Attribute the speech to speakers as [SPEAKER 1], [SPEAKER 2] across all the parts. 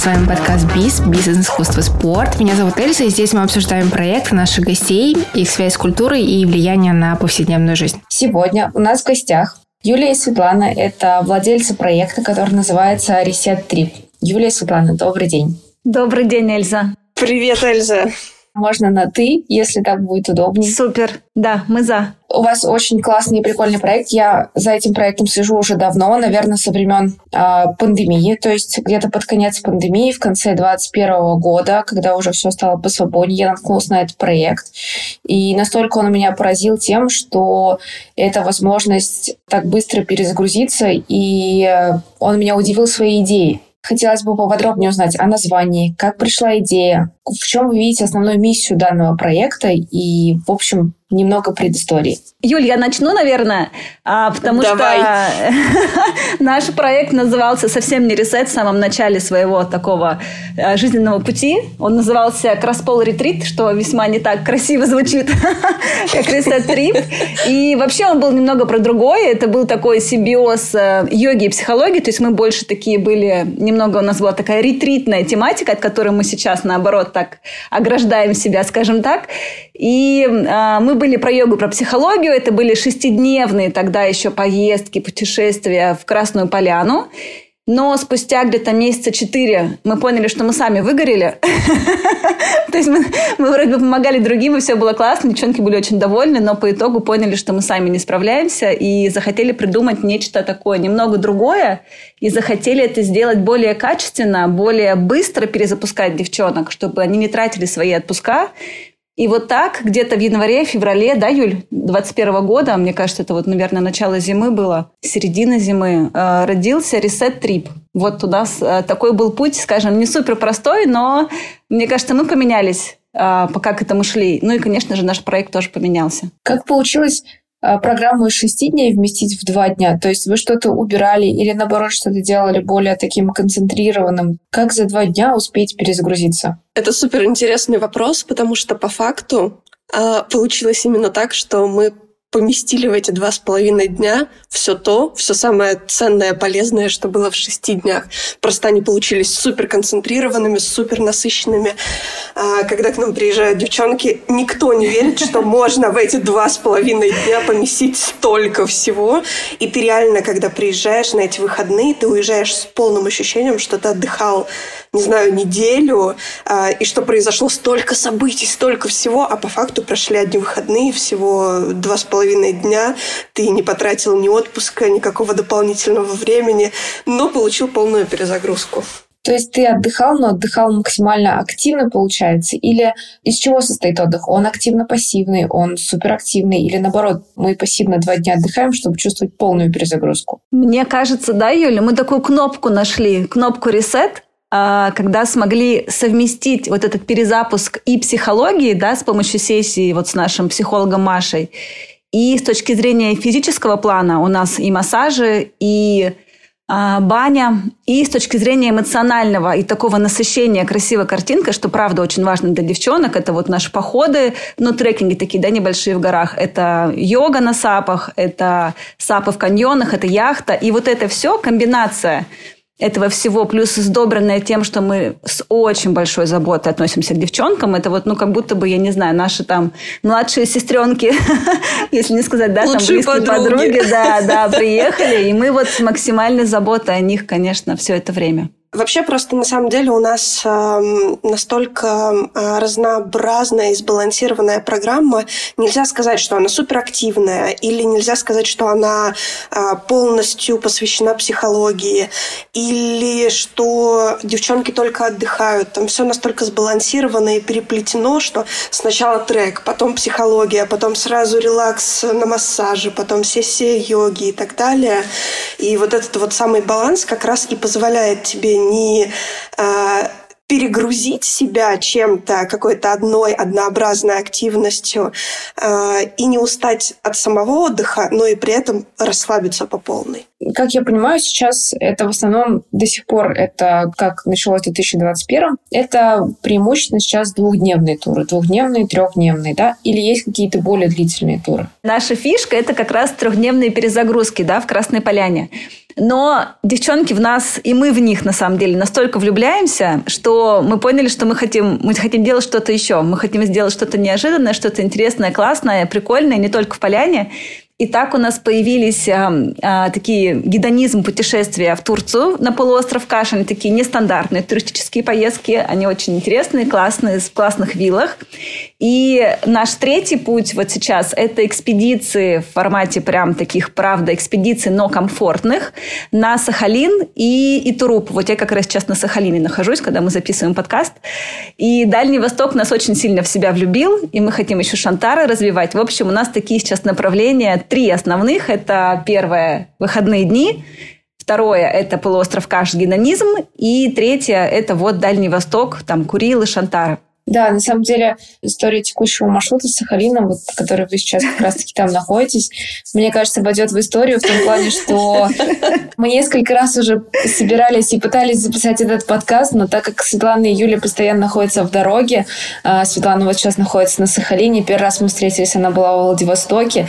[SPEAKER 1] С вами подкаст БИС, бизнес, искусство, спорт. Меня зовут Эльза, и здесь мы обсуждаем проекты наших гостей, их связь с культурой и влияние на повседневную жизнь.
[SPEAKER 2] Сегодня у нас в гостях Юлия и Светлана. Это владельцы проекта, который называется Reset Trip. Юлия и Светлана, добрый день.
[SPEAKER 3] Добрый день, Эльза.
[SPEAKER 4] Привет, Эльза.
[SPEAKER 2] Можно на «ты», если так будет удобнее.
[SPEAKER 3] Супер. Да, мы за.
[SPEAKER 2] У вас очень классный и прикольный проект. Я за этим проектом слежу уже давно, наверное, со времен э, пандемии. То есть где-то под конец пандемии, в конце 2021 года, когда уже все стало по свободе, я наткнулась на этот проект. И настолько он меня поразил тем, что это возможность так быстро перезагрузиться, и он меня удивил своей идеей. Хотелось бы поподробнее узнать о названии, как пришла идея, в чем вы видите основную миссию данного проекта и, в общем, немного предыстории.
[SPEAKER 3] Юль, я начну, наверное, а, потому Давай. что наш проект назывался совсем не ресет в самом начале своего такого а, жизненного пути. Он назывался Краспол Ретрит, что весьма не так красиво звучит, как ресет трип. И вообще он был немного про другое. Это был такой симбиоз э, йоги и психологии. То есть мы больше такие были, немного у нас была такая ретритная тематика, от которой мы сейчас, наоборот, так ограждаем себя, скажем так. И э, мы были про йогу, про психологию. Это были шестидневные тогда еще поездки, путешествия в Красную Поляну. Но спустя где-то месяца четыре мы поняли, что мы сами выгорели. То есть мы, мы вроде бы помогали другим, и все было классно, девчонки были очень довольны, но по итогу поняли, что мы сами не справляемся, и захотели придумать нечто такое немного другое, и захотели это сделать более качественно, более быстро перезапускать девчонок, чтобы они не тратили свои отпуска, и вот так где-то в январе, феврале, да, Юль, 21 года, мне кажется, это вот, наверное, начало зимы было, середина зимы, э, родился Reset Trip. Вот туда э, такой был путь, скажем, не супер простой, но мне кажется, мы поменялись э, пока к этому шли. Ну и, конечно же, наш проект тоже поменялся.
[SPEAKER 2] Как получилось программу из шести дней вместить в два дня? То есть вы что-то убирали или, наоборот, что-то делали более таким концентрированным? Как за два дня успеть перезагрузиться?
[SPEAKER 4] Это супер интересный вопрос, потому что по факту а, получилось именно так, что мы поместили в эти два с половиной дня все то, все самое ценное, полезное, что было в шести днях. Просто они получились супер концентрированными, супер насыщенными. А, когда к нам приезжают девчонки, никто не верит, что можно в эти два с половиной дня поместить столько всего. И ты реально, когда приезжаешь на эти выходные, ты уезжаешь с полным ощущением, что ты отдыхал не знаю, неделю, а, и что произошло столько событий, столько всего, а по факту прошли одни выходные, всего два с половиной дня, ты не потратил ни отпуска, никакого дополнительного времени, но получил полную перезагрузку.
[SPEAKER 2] То есть ты отдыхал, но отдыхал максимально активно, получается? Или из чего состоит отдых? Он активно-пассивный, он суперактивный? Или наоборот, мы пассивно два дня отдыхаем, чтобы чувствовать полную перезагрузку?
[SPEAKER 3] Мне кажется, да, Юля, мы такую кнопку нашли, кнопку «Ресет», а, когда смогли совместить вот этот перезапуск и психологии, да, с помощью сессии вот с нашим психологом Машей, и с точки зрения физического плана у нас и массажи, и а, баня, и с точки зрения эмоционального и такого насыщения красивой картинкой, что правда очень важно для девчонок, это вот наши походы, ну, трекинги такие, да, небольшие в горах, это йога на сапах, это сапы в каньонах, это яхта, и вот это все комбинация – этого всего, плюс сдобренное тем, что мы с очень большой заботой относимся к девчонкам, это вот, ну, как будто бы, я не знаю, наши там младшие сестренки, если не сказать, да, там близкие подруги, да, да, приехали, и мы вот с максимальной заботой о них, конечно, все это время.
[SPEAKER 4] Вообще просто на самом деле у нас э, настолько э, разнообразная и сбалансированная программа. Нельзя сказать, что она суперактивная, или нельзя сказать, что она э, полностью посвящена психологии, или что девчонки только отдыхают. Там все настолько сбалансировано и переплетено, что сначала трек, потом психология, потом сразу релакс на массаже, потом сессия йоги и так далее. И вот этот вот самый баланс как раз и позволяет тебе не а, перегрузить себя чем-то, какой-то одной однообразной активностью э, и не устать от самого отдыха, но и при этом расслабиться по полной.
[SPEAKER 2] Как я понимаю, сейчас это в основном до сих пор, это как началось в 2021, это преимущественно сейчас двухдневные туры, двухдневные, трехдневные, да? Или есть какие-то более длительные туры?
[SPEAKER 3] Наша фишка – это как раз трехдневные перезагрузки, да, в Красной Поляне. Но девчонки в нас, и мы в них, на самом деле, настолько влюбляемся, что мы поняли, что мы хотим, мы хотим делать что-то еще. Мы хотим сделать что-то неожиданное, что-то интересное, классное, прикольное, не только в поляне. И так у нас появились а, а, такие гедонизм путешествия в Турцию на полуостров Кашин, такие нестандартные туристические поездки. Они очень интересные, классные, в классных виллах. И наш третий путь вот сейчас – это экспедиции в формате прям таких, правда, экспедиций, но комфортных на Сахалин и Итуруп. Вот я как раз сейчас на Сахалине нахожусь, когда мы записываем подкаст. И Дальний Восток нас очень сильно в себя влюбил, и мы хотим еще Шантары развивать. В общем, у нас такие сейчас направления три основных. Это первое – выходные дни, Второе – это полуостров Каш, гедонизм. И третье – это вот Дальний Восток, там Курилы, Шантары.
[SPEAKER 2] Да, на самом деле история текущего маршрута с Сахалином, вот, который вы сейчас как раз-таки там находитесь, мне кажется, войдет в историю в том плане, что мы несколько раз уже собирались и пытались записать этот подкаст, но так как Светлана и Юля постоянно находятся в дороге, а Светлана вот сейчас находится на Сахалине, первый раз мы встретились, она была в Владивостоке,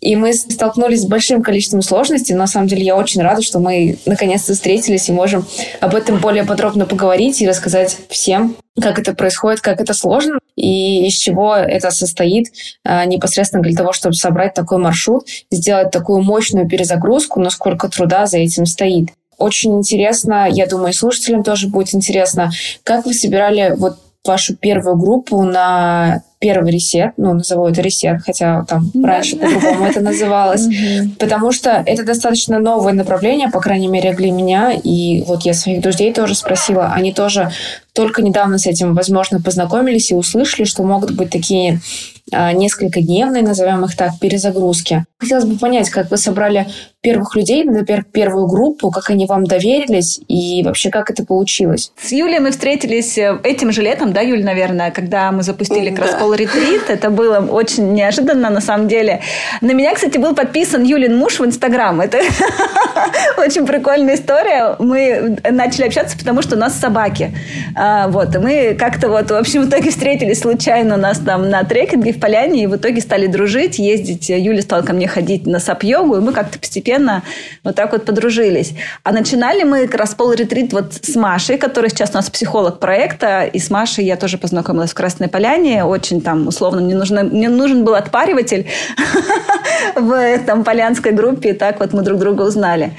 [SPEAKER 2] и мы столкнулись с большим количеством сложностей, но на самом деле я очень рада, что мы наконец-то встретились и можем об этом более подробно поговорить и рассказать всем, как это происходит, как это сложно и из чего это состоит а, непосредственно для того, чтобы собрать такой маршрут, сделать такую мощную перезагрузку, но сколько труда за этим стоит. Очень интересно, я думаю, слушателям тоже будет интересно, как вы собирали вот вашу первую группу на первый ресет, ну, назову это ресет, хотя там да. раньше по-другому это называлось, потому что это достаточно новое направление, по крайней мере, для меня, и вот я своих друзей тоже спросила, они тоже только недавно с этим, возможно, познакомились и услышали, что могут быть такие несколько дневные, назовем их так, перезагрузки. Хотелось бы понять, как вы собрали первых людей, например, первую группу, как они вам доверились и вообще как это получилось?
[SPEAKER 3] С Юлей мы встретились э, этим же летом, да, Юль, наверное, когда мы запустили да. Краскол Ретрит. Это было очень неожиданно, на самом деле. На меня, кстати, был подписан Юлин муж в Инстаграм. Это очень прикольная история. Мы начали общаться, потому что у нас собаки. А, вот, и мы как-то вот, в общем, в итоге встретились случайно у нас там на трекинге в Поляне, и в итоге стали дружить, ездить. Юля стала ко мне ходить на сап-йогу, и мы как-то постепенно вот так вот подружились. А начинали мы как раз пол-ретрит вот с Машей, которая сейчас у нас психолог проекта, и с Машей я тоже познакомилась в Красной Поляне. Очень там, условно, мне, нужно, мне нужен был отпариватель в там полянской группе, и так вот мы друг друга узнали.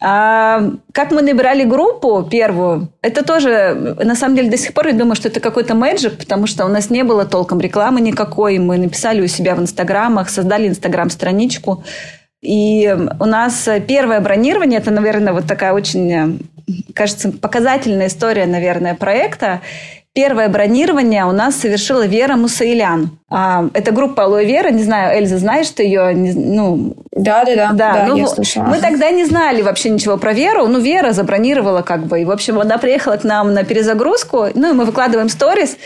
[SPEAKER 3] А как мы набирали группу первую, это тоже, на самом деле, до сих пор я думаю, что это какой-то мэджик, потому что у нас не было толком рекламы никакой. Мы написали у себя в инстаграмах, создали инстаграм-страничку. И у нас первое бронирование, это, наверное, вот такая очень, кажется, показательная история, наверное, проекта. Первое бронирование у нас совершила Вера Мусаилян. А, это группа Алоэ Вера, не знаю, Эльза, знаешь ты ее?
[SPEAKER 2] Ну, да, да, да, да,
[SPEAKER 3] да ну, я слышала. Мы тогда не знали вообще ничего про Веру, ну, Вера забронировала как бы, и, в общем, она приехала к нам на перезагрузку, ну, и мы выкладываем сторис,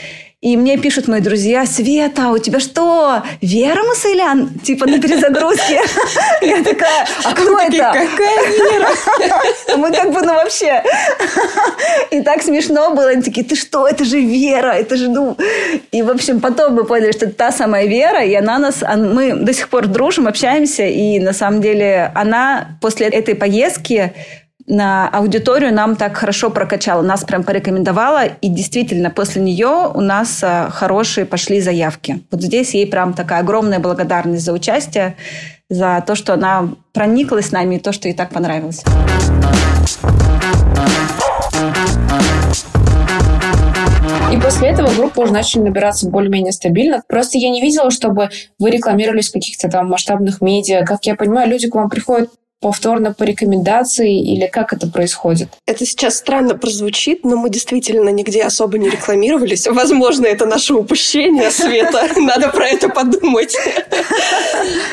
[SPEAKER 3] и мне пишут мои друзья, Света, у тебя что, Вера Масылян? Типа на перезагрузке. Я такая, а кто это?
[SPEAKER 4] Какая Вера?
[SPEAKER 3] Мы как бы, ну вообще. И так смешно было. Они такие, ты что, это же Вера, это же, ну... И, в общем, потом мы поняли, что это та самая Вера, и она нас... Мы до сих пор дружим, общаемся, и на самом деле она после этой поездки на аудиторию нам так хорошо прокачала, нас прям порекомендовала, и действительно после нее у нас а, хорошие пошли заявки. Вот здесь ей прям такая огромная благодарность за участие, за то, что она прониклась с нами и то, что ей так понравилось.
[SPEAKER 2] И после этого группы уже начали набираться более-менее стабильно. Просто я не видела, чтобы вы рекламировались в каких-то там масштабных медиа. Как я понимаю, люди к вам приходят повторно по рекомендации или как это происходит?
[SPEAKER 4] Это сейчас странно прозвучит, но мы действительно нигде особо не рекламировались. Возможно, это наше упущение, Света. Надо про это подумать.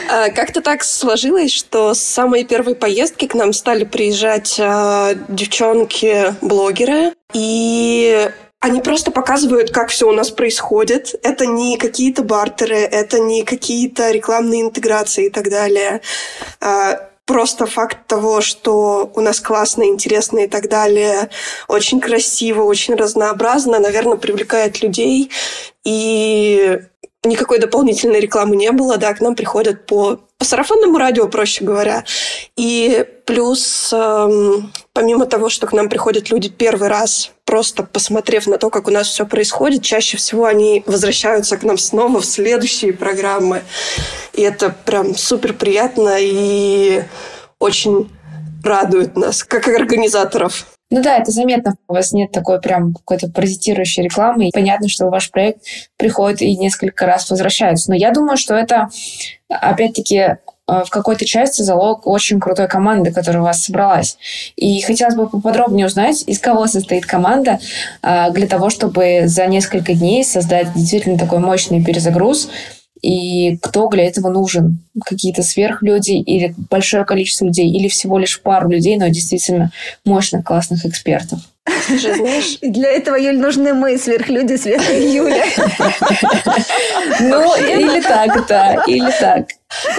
[SPEAKER 4] А, как-то так сложилось, что с самой первой поездки к нам стали приезжать а, девчонки-блогеры, и они просто показывают, как все у нас происходит. Это не какие-то бартеры, это не какие-то рекламные интеграции и так далее а, просто факт того, что у нас классно, интересно и так далее, очень красиво, очень разнообразно, наверное, привлекает людей. И никакой дополнительной рекламы не было, да, к нам приходят по, по сарафанному радио, проще говоря. И плюс, эм, помимо того, что к нам приходят люди первый раз, просто посмотрев на то, как у нас все происходит, чаще всего они возвращаются к нам снова в следующие программы. И это прям супер приятно и очень радует нас, как организаторов.
[SPEAKER 2] Ну да, это заметно. У вас нет такой прям какой-то паразитирующей рекламы. И понятно, что ваш проект приходит и несколько раз возвращается. Но я думаю, что это, опять-таки, э, в какой-то части залог очень крутой команды, которая у вас собралась. И хотелось бы поподробнее узнать, из кого состоит команда э, для того, чтобы за несколько дней создать действительно такой мощный перезагруз, и кто для этого нужен. Какие-то сверхлюди или большое количество людей, или всего лишь пару людей, но действительно мощных, классных экспертов.
[SPEAKER 3] Знаешь, для этого, Юль, нужны мы, сверхлюди, Света и Юля.
[SPEAKER 2] Ну, или так, да, или так.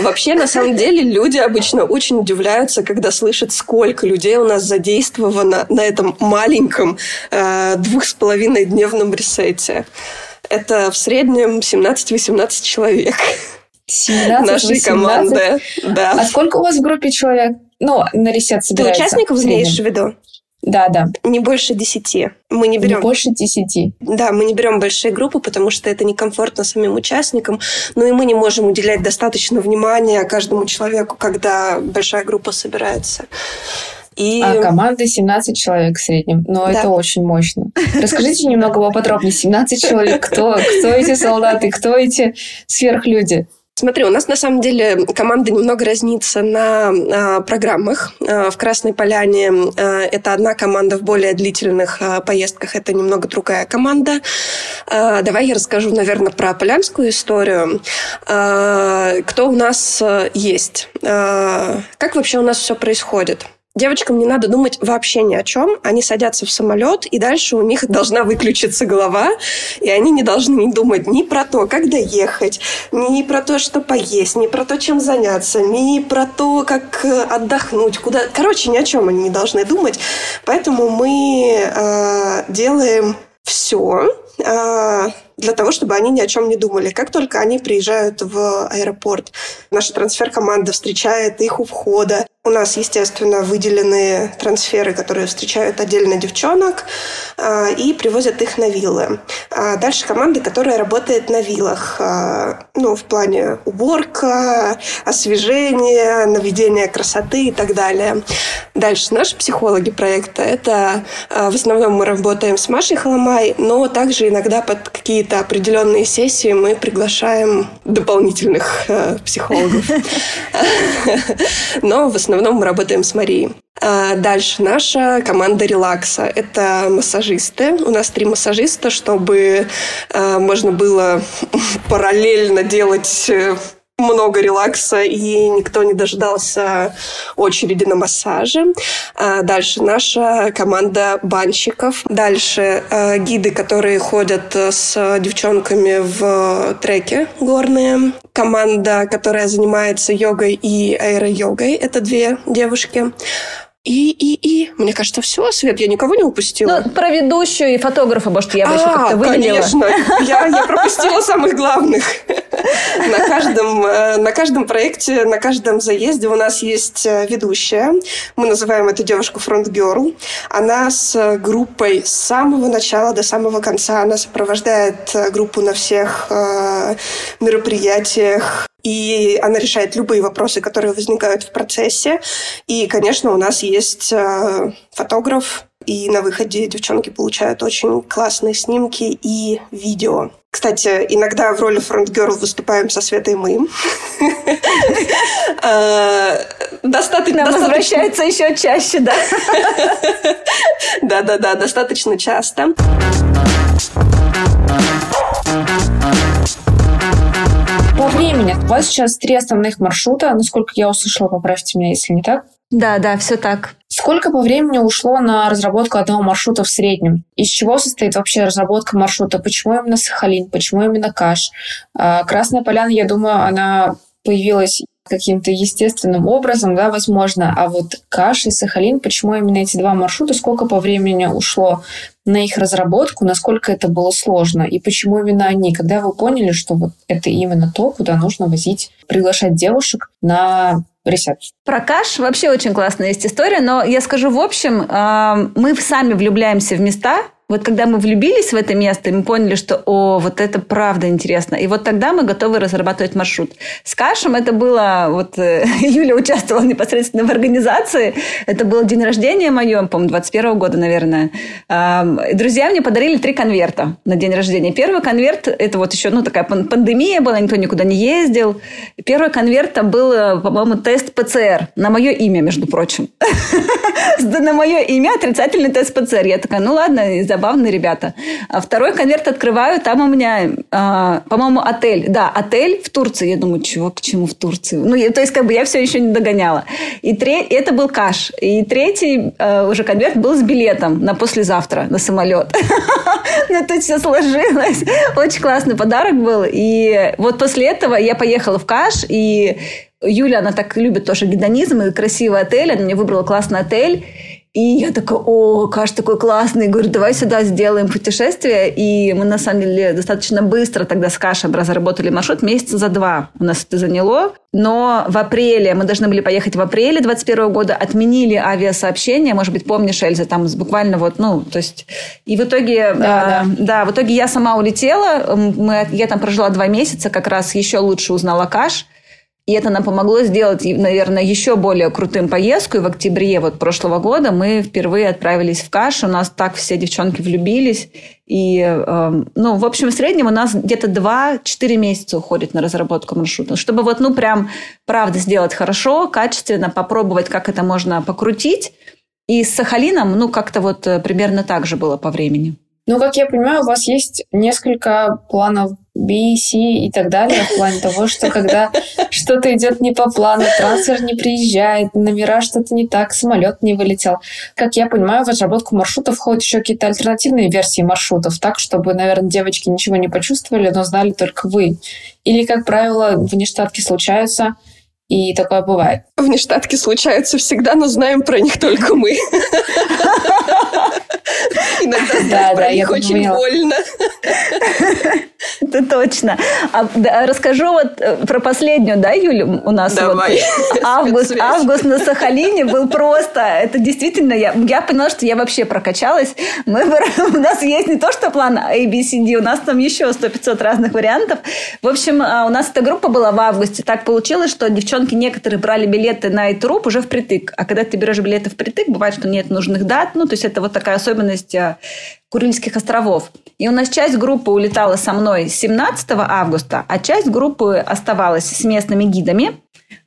[SPEAKER 4] Вообще, на самом деле, люди обычно очень удивляются, когда слышат, сколько людей у нас задействовано на этом маленьком э, двух с половиной дневном ресете. Это в среднем 17-18 человек.
[SPEAKER 2] 17 Нашей команды. Да. А сколько у вас в группе человек? Ну, на ресет собирается.
[SPEAKER 4] Ты участников имеешь в виду?
[SPEAKER 2] Да, да.
[SPEAKER 4] Не больше десяти. Мы не берем...
[SPEAKER 2] Не больше десяти.
[SPEAKER 4] Да, мы не берем большие группы, потому что это некомфортно самим участникам. Ну и мы не можем уделять достаточно внимания каждому человеку, когда большая группа собирается.
[SPEAKER 2] И... А команда 17 человек в среднем. Но да. это очень мощно. Расскажите немного поподробнее. 17 человек. Кто, кто эти солдаты? Кто эти сверхлюди?
[SPEAKER 4] Смотри, у нас на самом деле команда немного разнится на а, программах. А, в Красной Поляне а, это одна команда, в более длительных а, поездках это немного другая команда. А, давай я расскажу, наверное, про полянскую историю. А, кто у нас а, есть? А, как вообще у нас все происходит? Девочкам не надо думать вообще ни о чем. Они садятся в самолет, и дальше у них должна выключиться голова, и они не должны думать ни про то, как доехать, ни про то, что поесть, ни про то, чем заняться, ни про то, как э, отдохнуть, куда... Короче, ни о чем они не должны думать. Поэтому мы э, делаем все, э, для того, чтобы они ни о чем не думали. Как только они приезжают в аэропорт, наша трансфер-команда встречает их у входа. У нас, естественно, выделены трансферы, которые встречают отдельно девчонок э, и привозят их на виллы. А дальше команда, которая работает на виллах. Э, ну, в плане уборка, освежения, наведения красоты и так далее. Дальше наши психологи проекта. Это э, в основном мы работаем с Машей Холомай, но также иногда под какие-то определенные сессии мы приглашаем дополнительных э, психологов. Но в основном мы работаем с Марией. А дальше наша команда релакса. Это массажисты. У нас три массажиста, чтобы э, можно было параллельно делать э, много релакса, и никто не дождался очереди на массаже. А дальше наша команда банщиков. Дальше э, гиды, которые ходят с девчонками в треке горные. Команда, которая занимается йогой и аэро-йогой. Это две девушки. И, и, и, мне кажется, все, Свет, я никого не упустила.
[SPEAKER 3] Ну, про ведущую и фотографа, может, я бы а, еще как-то выделила.
[SPEAKER 4] конечно, я, я пропустила самых главных. На каждом, э, на каждом проекте, на каждом заезде у нас есть э, ведущая. Мы называем эту девушку фронтгерл. Она с группой с самого начала до самого конца. Она сопровождает э, группу на всех мероприятиях, и она решает любые вопросы, которые возникают в процессе. И, конечно, у нас есть э, фотограф, и на выходе девчонки получают очень классные снимки и видео. Кстати, иногда в роли фронтгерл выступаем со Светой мы.
[SPEAKER 3] А, достаточно... возвращается еще чаще, да?
[SPEAKER 4] Да-да-да, достаточно часто.
[SPEAKER 2] По времени. У вас сейчас три основных маршрута. Насколько я услышала, поправьте меня, если не так.
[SPEAKER 3] Да, да, все так.
[SPEAKER 2] Сколько по времени ушло на разработку одного маршрута в среднем? Из чего состоит вообще разработка маршрута? Почему именно Сахалин? Почему именно Каш? А, Красная Поляна, я думаю, она появилась каким-то естественным образом, да, возможно. А вот Каш и Сахалин, почему именно эти два маршрута, сколько по времени ушло на их разработку, насколько это было сложно и почему именно они, когда вы поняли, что вот это именно то, куда нужно возить, приглашать девушек на ресет.
[SPEAKER 3] Про каш вообще очень классная есть история, но я скажу в общем, мы сами влюбляемся в места, вот когда мы влюбились в это место, мы поняли, что, о, вот это правда интересно. И вот тогда мы готовы разрабатывать маршрут. С Кашем это было, вот э, Юля участвовала непосредственно в организации. Это был день рождения мое, по-моему, 21 года, наверное. Друзья мне подарили три конверта на день рождения. Первый конверт, это вот еще, ну, такая пандемия была, никто никуда не ездил. Первый конверт там был, э, по-моему, тест ПЦР на мое имя, между прочим. На мое имя отрицательный тест ПЦР. Я такая, ну ладно, забавные ребята. А второй конверт открываю, там у меня, э, по-моему, отель. Да, отель в Турции. Я думаю, чего, к чему в Турции? Ну, я, то есть, как бы я все еще не догоняла. И тре- это был каш. И третий э, уже конверт был с билетом на послезавтра на самолет. Ну, тут все сложилось. Очень классный подарок был. И вот после этого я поехала в каш, и Юля, она так любит тоже гедонизм и красивый отель. Она мне выбрала классный отель. И я такая, о, Каш такой классный. Говорю, давай сюда сделаем путешествие. И мы, на самом деле, достаточно быстро тогда с Кашем разработали маршрут. Месяца за два у нас это заняло. Но в апреле, мы должны были поехать в апреле 2021 года, отменили авиасообщение. Может быть, помнишь, Эльза, там буквально вот, ну, то есть... И в итоге, да, э, да. да в итоге я сама улетела. Мы, я там прожила два месяца, как раз еще лучше узнала Каш. И это нам помогло сделать, наверное, еще более крутым поездку. И в октябре вот прошлого года мы впервые отправились в Каш. У нас так все девчонки влюбились. И, э, ну, в общем, в среднем у нас где-то 2-4 месяца уходит на разработку маршрута. Чтобы вот, ну, прям, правда, сделать хорошо, качественно, попробовать, как это можно покрутить. И с Сахалином, ну, как-то вот э, примерно так же было по времени.
[SPEAKER 2] Ну, как я понимаю, у вас есть несколько планов B, C и так далее в плане того, что когда что-то идет не по плану, трансфер не приезжает, номера что-то не так, самолет не вылетел. Как я понимаю, в разработку маршрутов входят еще какие-то альтернативные версии маршрутов, так, чтобы, наверное, девочки ничего не почувствовали, но знали только вы. Или, как правило, внештатки случаются, и такое бывает.
[SPEAKER 4] Внештатки случаются всегда, но знаем про них только мы. Иногда да, да, я очень больно.
[SPEAKER 3] Это точно. А, да, расскажу вот э, про последнюю, да, Юля, у нас
[SPEAKER 4] Давай.
[SPEAKER 3] вот август, август на Сахалине был просто, это действительно, я, я поняла, что я вообще прокачалась. Мы, у нас есть не то, что план A, B, C, D, у нас там еще 100-500 разных вариантов. В общем, а, у нас эта группа была в августе. Так получилось, что девчонки некоторые брали билеты на Итуруп уже впритык. А когда ты берешь билеты впритык, бывает, что нет нужных дат. Ну, то есть это вот такая особенность а, Курильских островов. И у нас часть группы улетала со мной 17 августа, а часть группы оставалась с местными гидами.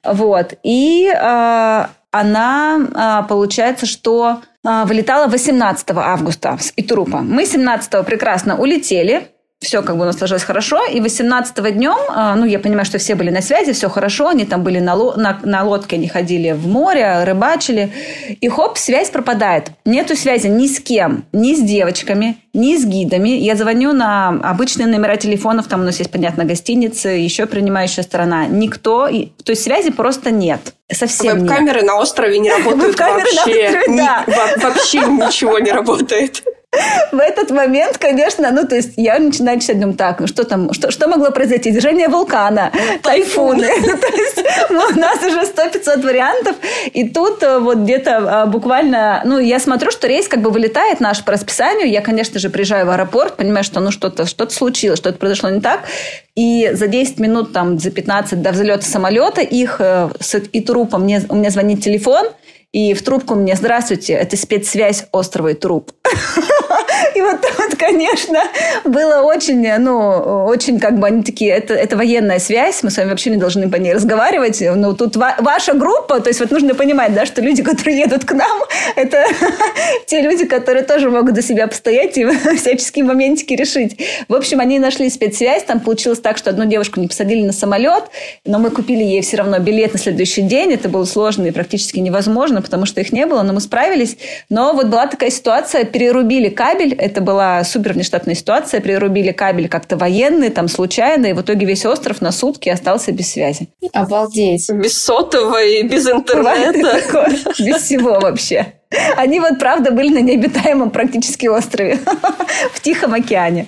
[SPEAKER 3] Вот. И э, она, э, получается, что э, вылетала 18 августа с Итрупа. Мы 17 прекрасно улетели, все как бы у нас сложилось хорошо. И 18 днем, а, ну, я понимаю, что все были на связи, все хорошо, они там были на, на, на лодке, они ходили в море, рыбачили. И хоп, связь пропадает. Нету связи ни с кем, ни с девочками, ни с гидами. Я звоню на обычные номера телефонов, там у нас есть, понятно, гостиницы, еще принимающая сторона. Никто, то есть связи просто нет. Совсем
[SPEAKER 4] Веб-камеры
[SPEAKER 3] нет.
[SPEAKER 4] на острове не работают вообще. На острове, да. Ни, вообще ничего не работает.
[SPEAKER 3] В этот момент, конечно, ну, то есть я начинаю читать, думаю, так, ну, что там, что, что могло произойти? Движение вулкана, тайфуны. Ну, то есть ну, у нас уже 100-500 вариантов. И тут э, вот где-то а, буквально, ну, я смотрю, что рейс как бы вылетает наш по расписанию. Я, конечно же, приезжаю в аэропорт, понимаю, что ну что-то что случилось, что-то произошло не так. И за 10 минут, там, за 15 до взлета самолета их э, и трупом мне, у меня звонит телефон – и в трубку мне «Здравствуйте, это спецсвязь острова и труп». И вот, вот, конечно, было очень, ну, очень как бы они такие, это, это военная связь, мы с вами вообще не должны по ней разговаривать. Но тут ва- ваша группа, то есть вот нужно понимать, да, что люди, которые едут к нам, это те люди, которые тоже могут за себя постоять и всяческие моментики решить. В общем, они нашли спецсвязь, там получилось так, что одну девушку не посадили на самолет, но мы купили ей все равно билет на следующий день, это было сложно и практически невозможно, потому что их не было, но мы справились. Но вот была такая ситуация, перерубили кабель, это была супер внештатная ситуация, перерубили кабель как-то военный, там случайно, и в итоге весь остров на сутки остался без связи.
[SPEAKER 2] Обалдеть.
[SPEAKER 4] Без сотового и без интернета.
[SPEAKER 3] Без всего вообще. Они вот, правда, были на необитаемом практически острове в Тихом океане.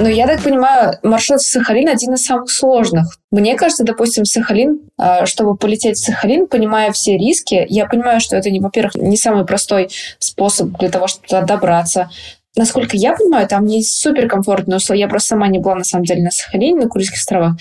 [SPEAKER 2] Но я так понимаю, маршрут в Сахалин один из самых сложных. Мне кажется, допустим, Сахалин, а, чтобы полететь в Сахалин, понимая все риски, я понимаю, что это, во-первых, не самый простой способ для того, чтобы туда добраться. Насколько я понимаю, там не суперкомфортные условия. Я просто сама не была, на самом деле, на Сахалине, на Курильских островах.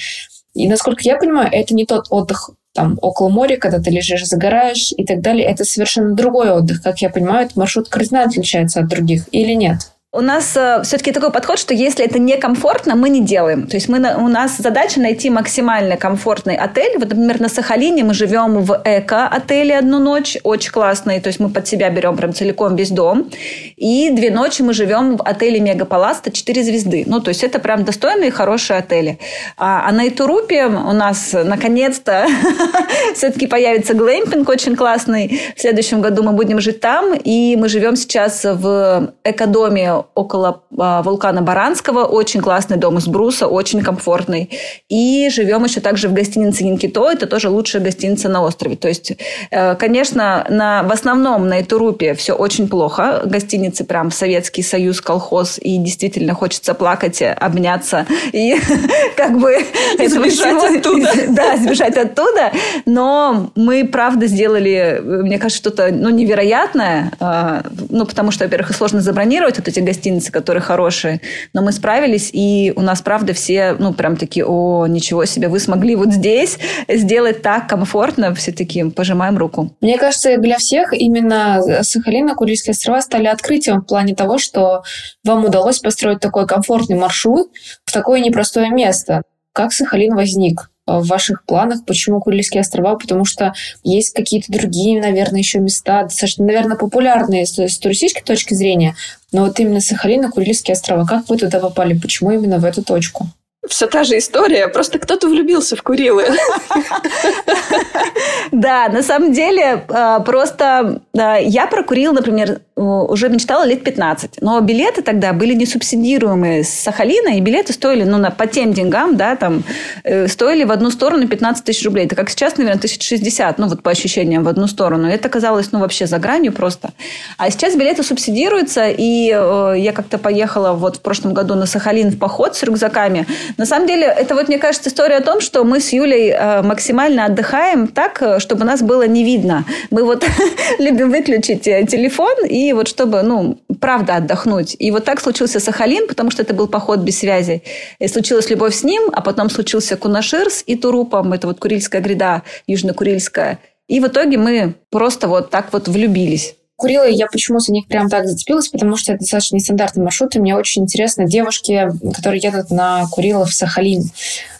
[SPEAKER 2] И, насколько я понимаю, это не тот отдых там около моря, когда ты лежишь, загораешь и так далее. Это совершенно другой отдых. Как я понимаю, этот маршрут кардинально отличается от других или нет?
[SPEAKER 3] У нас э, все-таки такой подход, что если это некомфортно, мы не делаем. То есть мы, у нас задача найти максимально комфортный отель. Вот, например, на Сахалине мы живем в эко-отеле одну ночь, очень классный. То есть мы под себя берем прям целиком весь дом. И две ночи мы живем в отеле Мегаполас, это 4 звезды. Ну, то есть это прям достойные, хорошие отели. А, а на Итурупе у нас наконец-то все-таки появится глэмпинг очень классный. В следующем году мы будем жить там. И мы живем сейчас в экодоме около а, вулкана Баранского. Очень классный дом из бруса, очень комфортный. И живем еще также в гостинице Инкито. Это тоже лучшая гостиница на острове. То есть, э, конечно, на, в основном на Итурупе все очень плохо. Гостиницы прям Советский Союз, колхоз. И действительно хочется плакать, обняться и как бы...
[SPEAKER 4] Сбежать оттуда.
[SPEAKER 3] Да, сбежать оттуда. Но мы, правда, сделали, мне кажется, что-то ну, невероятное. А, ну, потому что, во-первых, сложно забронировать вот эти гостиницы гостиницы, которые хорошие. Но мы справились, и у нас, правда, все, ну, прям такие, о, ничего себе, вы смогли вот здесь сделать так комфортно. Все такие, пожимаем руку.
[SPEAKER 2] Мне кажется, для всех именно Сахалин и Курильские острова стали открытием в плане того, что вам удалось построить такой комфортный маршрут в такое непростое место. Как Сахалин возник? Э, в ваших планах? Почему Курильские острова? Потому что есть какие-то другие, наверное, еще места, достаточно, наверное, популярные с, с туристической точки зрения, но вот именно Сахалин и Курильские острова. Как вы туда попали? Почему именно в эту точку?
[SPEAKER 4] Все та же история, просто кто-то влюбился в Курилы.
[SPEAKER 3] Да, на самом деле, а, просто а, я про Курил, например, уже мечтала лет 15. Но билеты тогда были не субсидируемые с Сахалина, и билеты стоили, ну, на, по тем деньгам, да, там, э, стоили в одну сторону 15 тысяч рублей. Это как сейчас, наверное, 1060, ну, вот по ощущениям, в одну сторону. Это казалось, ну, вообще за гранью просто. А сейчас билеты субсидируются, и э, я как-то поехала вот в прошлом году на Сахалин в поход с рюкзаками. На самом деле, это вот, мне кажется, история о том, что мы с Юлей э, максимально отдыхаем так, э, чтобы нас было не видно. Мы вот любим выключить э, телефон и вот чтобы, ну, правда отдохнуть. И вот так случился Сахалин, потому что это был поход без связи. И случилась любовь с ним, а потом случился Кунашир с Итурупом, это вот Курильская гряда, Южно-Курильская. И в итоге мы просто вот так вот влюбились.
[SPEAKER 2] Курилы, я почему за них прям так зацепилась, потому что это достаточно нестандартный маршрут, и мне очень интересно, девушки, которые едут на Курилов в Сахалин,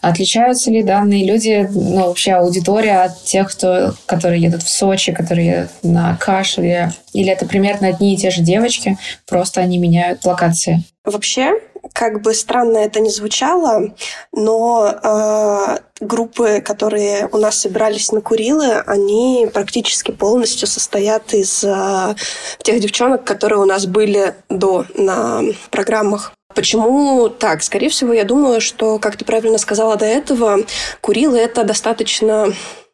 [SPEAKER 2] отличаются ли данные люди, ну, вообще аудитория от тех, кто, которые едут в Сочи, которые едут на Кашеле, или это примерно одни и те же девочки, просто они меняют локации?
[SPEAKER 4] Вообще, как бы странно это ни звучало, но э, группы, которые у нас собирались на Курилы, они практически полностью состоят из э, тех девчонок, которые у нас были до на программах. Почему так? Скорее всего, я думаю, что, как ты правильно сказала до этого, Курилы — это достаточно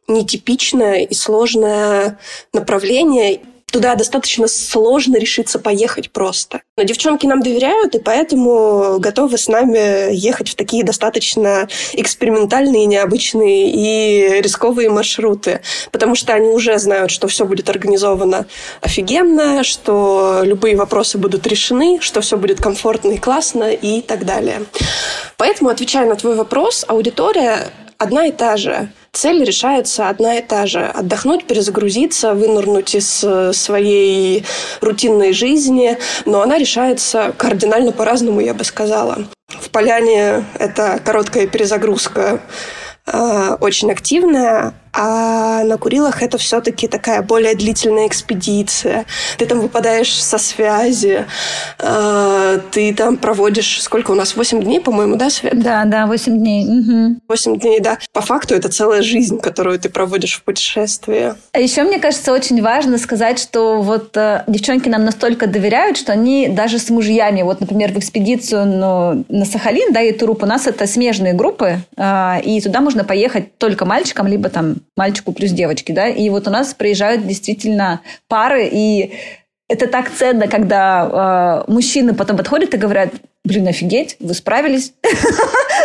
[SPEAKER 4] нетипичное и сложное направление, туда достаточно сложно решиться поехать просто. Но девчонки нам доверяют, и поэтому готовы с нами ехать в такие достаточно экспериментальные, необычные и рисковые маршруты. Потому что они уже знают, что все будет организовано офигенно, что любые вопросы будут решены, что все будет комфортно и классно и так далее. Поэтому, отвечая на твой вопрос, аудитория одна и та же цель решается одна и та же. Отдохнуть, перезагрузиться, вынырнуть из э, своей рутинной жизни. Но она решается кардинально по-разному, я бы сказала. В поляне это короткая перезагрузка э, очень активная, а на Курилах это все-таки такая более длительная экспедиция. Ты там выпадаешь со связи, э, ты там проводишь, сколько у нас, 8 дней, по-моему, да, Свет?
[SPEAKER 3] Да, да, 8 дней. Угу.
[SPEAKER 4] 8 дней, да. По факту это целая жизнь, которую ты проводишь в путешествии.
[SPEAKER 3] А еще, мне кажется, очень важно сказать, что вот э, девчонки нам настолько доверяют, что они даже с мужьями, вот, например, в экспедицию ну, на Сахалин, да, и Туруп, у нас это смежные группы, э, и туда можно поехать только мальчикам, либо там мальчику плюс девочки, да, и вот у нас приезжают действительно пары, и это так ценно, когда э, мужчины потом подходят и говорят, блин, офигеть, вы справились.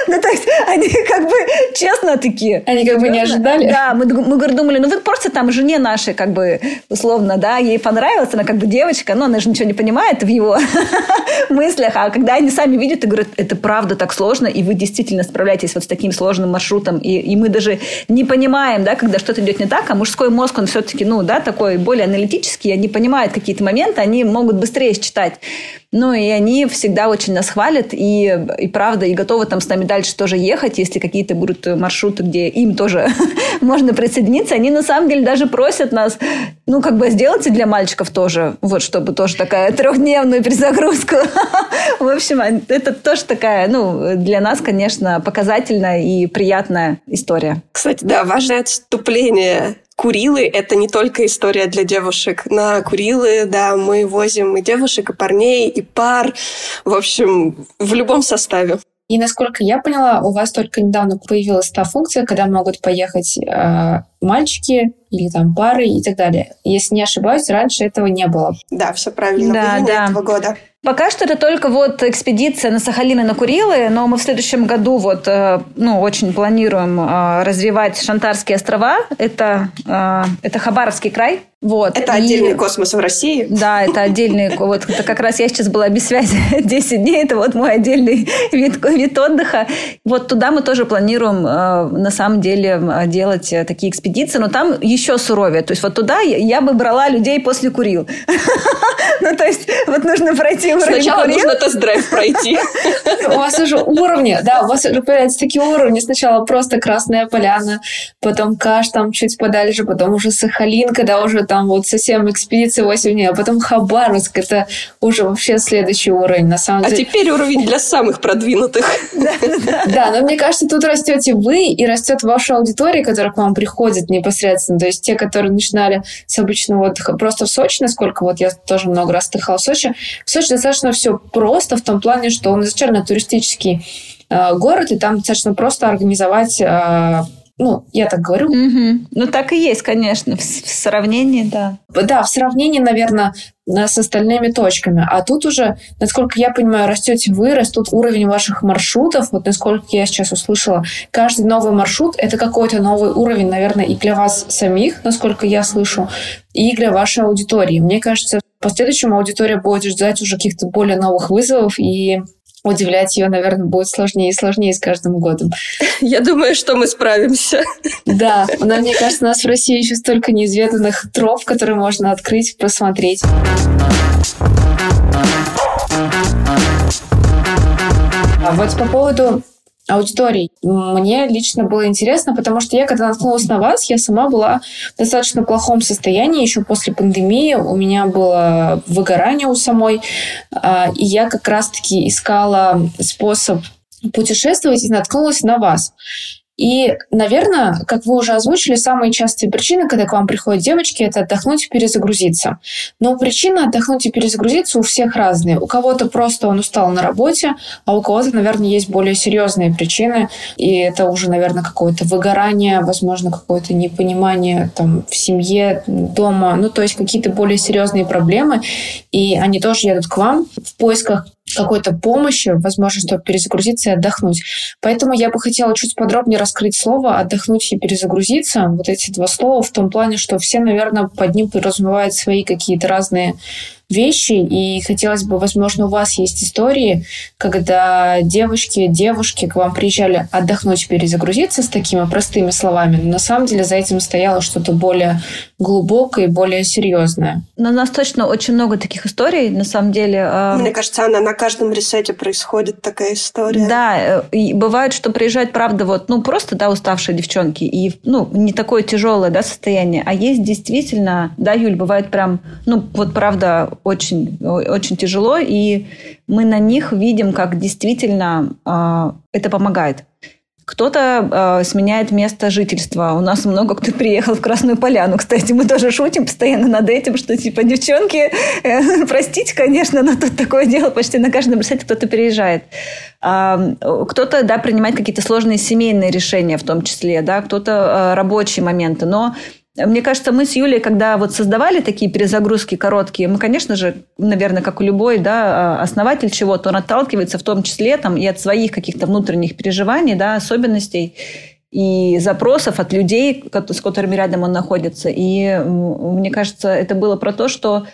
[SPEAKER 3] Ну, то есть, они как бы честно такие.
[SPEAKER 2] Они как бы не ожидали.
[SPEAKER 3] Да, мы, мы думали, ну, вы просто там жене нашей, как бы, условно, да, ей понравилось, она как бы девочка, но она же ничего не понимает в его мыслях. А когда они сами видят и говорят, это правда так сложно, и вы действительно справляетесь вот с таким сложным маршрутом, и, и мы даже не понимаем, да, когда что-то идет не так, а мужской мозг, он все-таки, ну, да, такой более аналитический, они понимают какие-то моменты, они могут быстрее считать. Ну, и они всегда очень нас хвалят, и, и правда, и готовы там с нами дальше тоже ехать, если какие-то будут маршруты, где им тоже можно присоединиться. Они на самом деле даже просят нас, ну, как бы сделайте для мальчиков тоже, вот, чтобы тоже такая трехдневную перезагрузку. В общем, это тоже такая, ну, для нас, конечно, показательная и приятная история.
[SPEAKER 4] Кстати, да, важное отступление Курилы — это не только история для девушек. На Курилы, да, мы возим и девушек, и парней, и пар. В общем, в любом составе.
[SPEAKER 2] И насколько я поняла, у вас только недавно появилась та функция, когда могут поехать э, мальчики или там пары и так далее. Если не ошибаюсь, раньше этого не было.
[SPEAKER 4] Да, все правильно. Да, да. этого года.
[SPEAKER 3] Пока что это только вот экспедиция на Сахалин и на Курилы, но мы в следующем году вот, э, ну, очень планируем э, развивать Шантарские острова. Это, э, это Хабаровский край. Вот.
[SPEAKER 4] Это и... отдельный космос в России.
[SPEAKER 3] Да, это отдельный. Вот это как раз я сейчас была без связи 10 дней. Это вот мой отдельный вид, вид отдыха. Вот туда мы тоже планируем на самом деле делать такие экспедиции, но там еще суровее. То есть вот туда я бы брала людей после Курил. Ну, то есть вот нужно пройти
[SPEAKER 4] Сначала нужно тест-драйв пройти.
[SPEAKER 2] У вас уже уровни, да, у вас уже появляются такие уровни. Сначала просто Красная Поляна, потом Каш там чуть подальше, потом уже Сахалин, когда уже там вот совсем экспедиция 8 дней, а потом Хабаровск. Это уже вообще следующий уровень, на самом
[SPEAKER 4] а
[SPEAKER 2] деле.
[SPEAKER 4] А теперь уровень для самых продвинутых.
[SPEAKER 2] Да, но мне кажется, тут растете вы и растет ваша аудитория, которая к вам приходит непосредственно. То есть те, которые начинали с обычного отдыха просто в Сочи, насколько вот я тоже много раз отдыхала в Сочи. В Сочи достаточно все просто в том плане, что он изначально туристический э, город, и там достаточно просто организовать э, ну, я так говорю.
[SPEAKER 3] Угу. Ну, так и есть, конечно, в, в сравнении, да.
[SPEAKER 2] Да, в сравнении, наверное, с остальными точками. А тут уже, насколько я понимаю, растете вы, растут уровень ваших маршрутов. Вот насколько я сейчас услышала, каждый новый маршрут – это какой-то новый уровень, наверное, и для вас самих, насколько я слышу, и для вашей аудитории. Мне кажется, в последующем аудитория будет ждать уже каких-то более новых вызовов, и удивлять ее, наверное, будет сложнее и сложнее с каждым годом.
[SPEAKER 4] Я думаю, что мы справимся.
[SPEAKER 2] Да, но мне кажется, у нас в России еще столько неизведанных троп, которые можно открыть, посмотреть. А вот по поводу аудиторий. Мне лично было интересно, потому что я, когда наткнулась на вас, я сама была в достаточно плохом состоянии еще после пандемии. У меня было выгорание у самой, а, и я как раз-таки искала способ путешествовать и наткнулась на вас. И, наверное, как вы уже озвучили, самые частые причины, когда к вам приходят девочки, это отдохнуть и перезагрузиться. Но причины отдохнуть и перезагрузиться у всех разные. У кого-то просто он устал на работе, а у кого-то, наверное, есть более серьезные причины. И это уже, наверное, какое-то выгорание, возможно, какое-то непонимание там, в семье, дома. Ну, то есть какие-то более серьезные проблемы. И они тоже едут к вам в поисках какой-то помощи, возможно, чтобы перезагрузиться и отдохнуть. Поэтому я бы хотела чуть подробнее раскрыть слово «отдохнуть и перезагрузиться». Вот эти два слова в том плане, что все, наверное, под ним подразумевают свои какие-то разные вещи, и хотелось бы, возможно, у вас есть истории, когда девочки, девушки к вам приезжали отдохнуть, перезагрузиться с такими простыми словами, но на самом деле за этим стояло что-то более глубокое и более серьезное.
[SPEAKER 3] Но у нас точно очень много таких историй, на самом деле.
[SPEAKER 4] А, Мне кажется, она на каждом ресете происходит такая история.
[SPEAKER 3] Да, э, и бывает, что приезжают, правда, вот, ну, просто, да, уставшие девчонки, и, ну, не такое тяжелое, да, состояние, а есть действительно, да, Юль, бывает прям, ну, вот, правда, очень, очень тяжело, и мы на них видим, как действительно э, это помогает. Кто-то э, сменяет место жительства. У нас много кто приехал в Красную Поляну. Кстати, мы тоже шутим постоянно над этим, что типа девчонки, э, простите, конечно, но тут такое дело почти на каждом сайте кто-то переезжает. Э, кто-то, да, принимает какие-то сложные семейные решения в том числе, да, кто-то э, рабочие моменты. Но Мне кажется, мы с Юлей, когда вот создавали такие перезагрузки короткие, мы, конечно же, наверное, как у любой да, а, основатель чего-то, он отталкивается в том числе там, и от своих каких-то внутренних переживаний, да, особенностей и запросов от людей, с которыми рядом он находится. И мне кажется, это было про то, что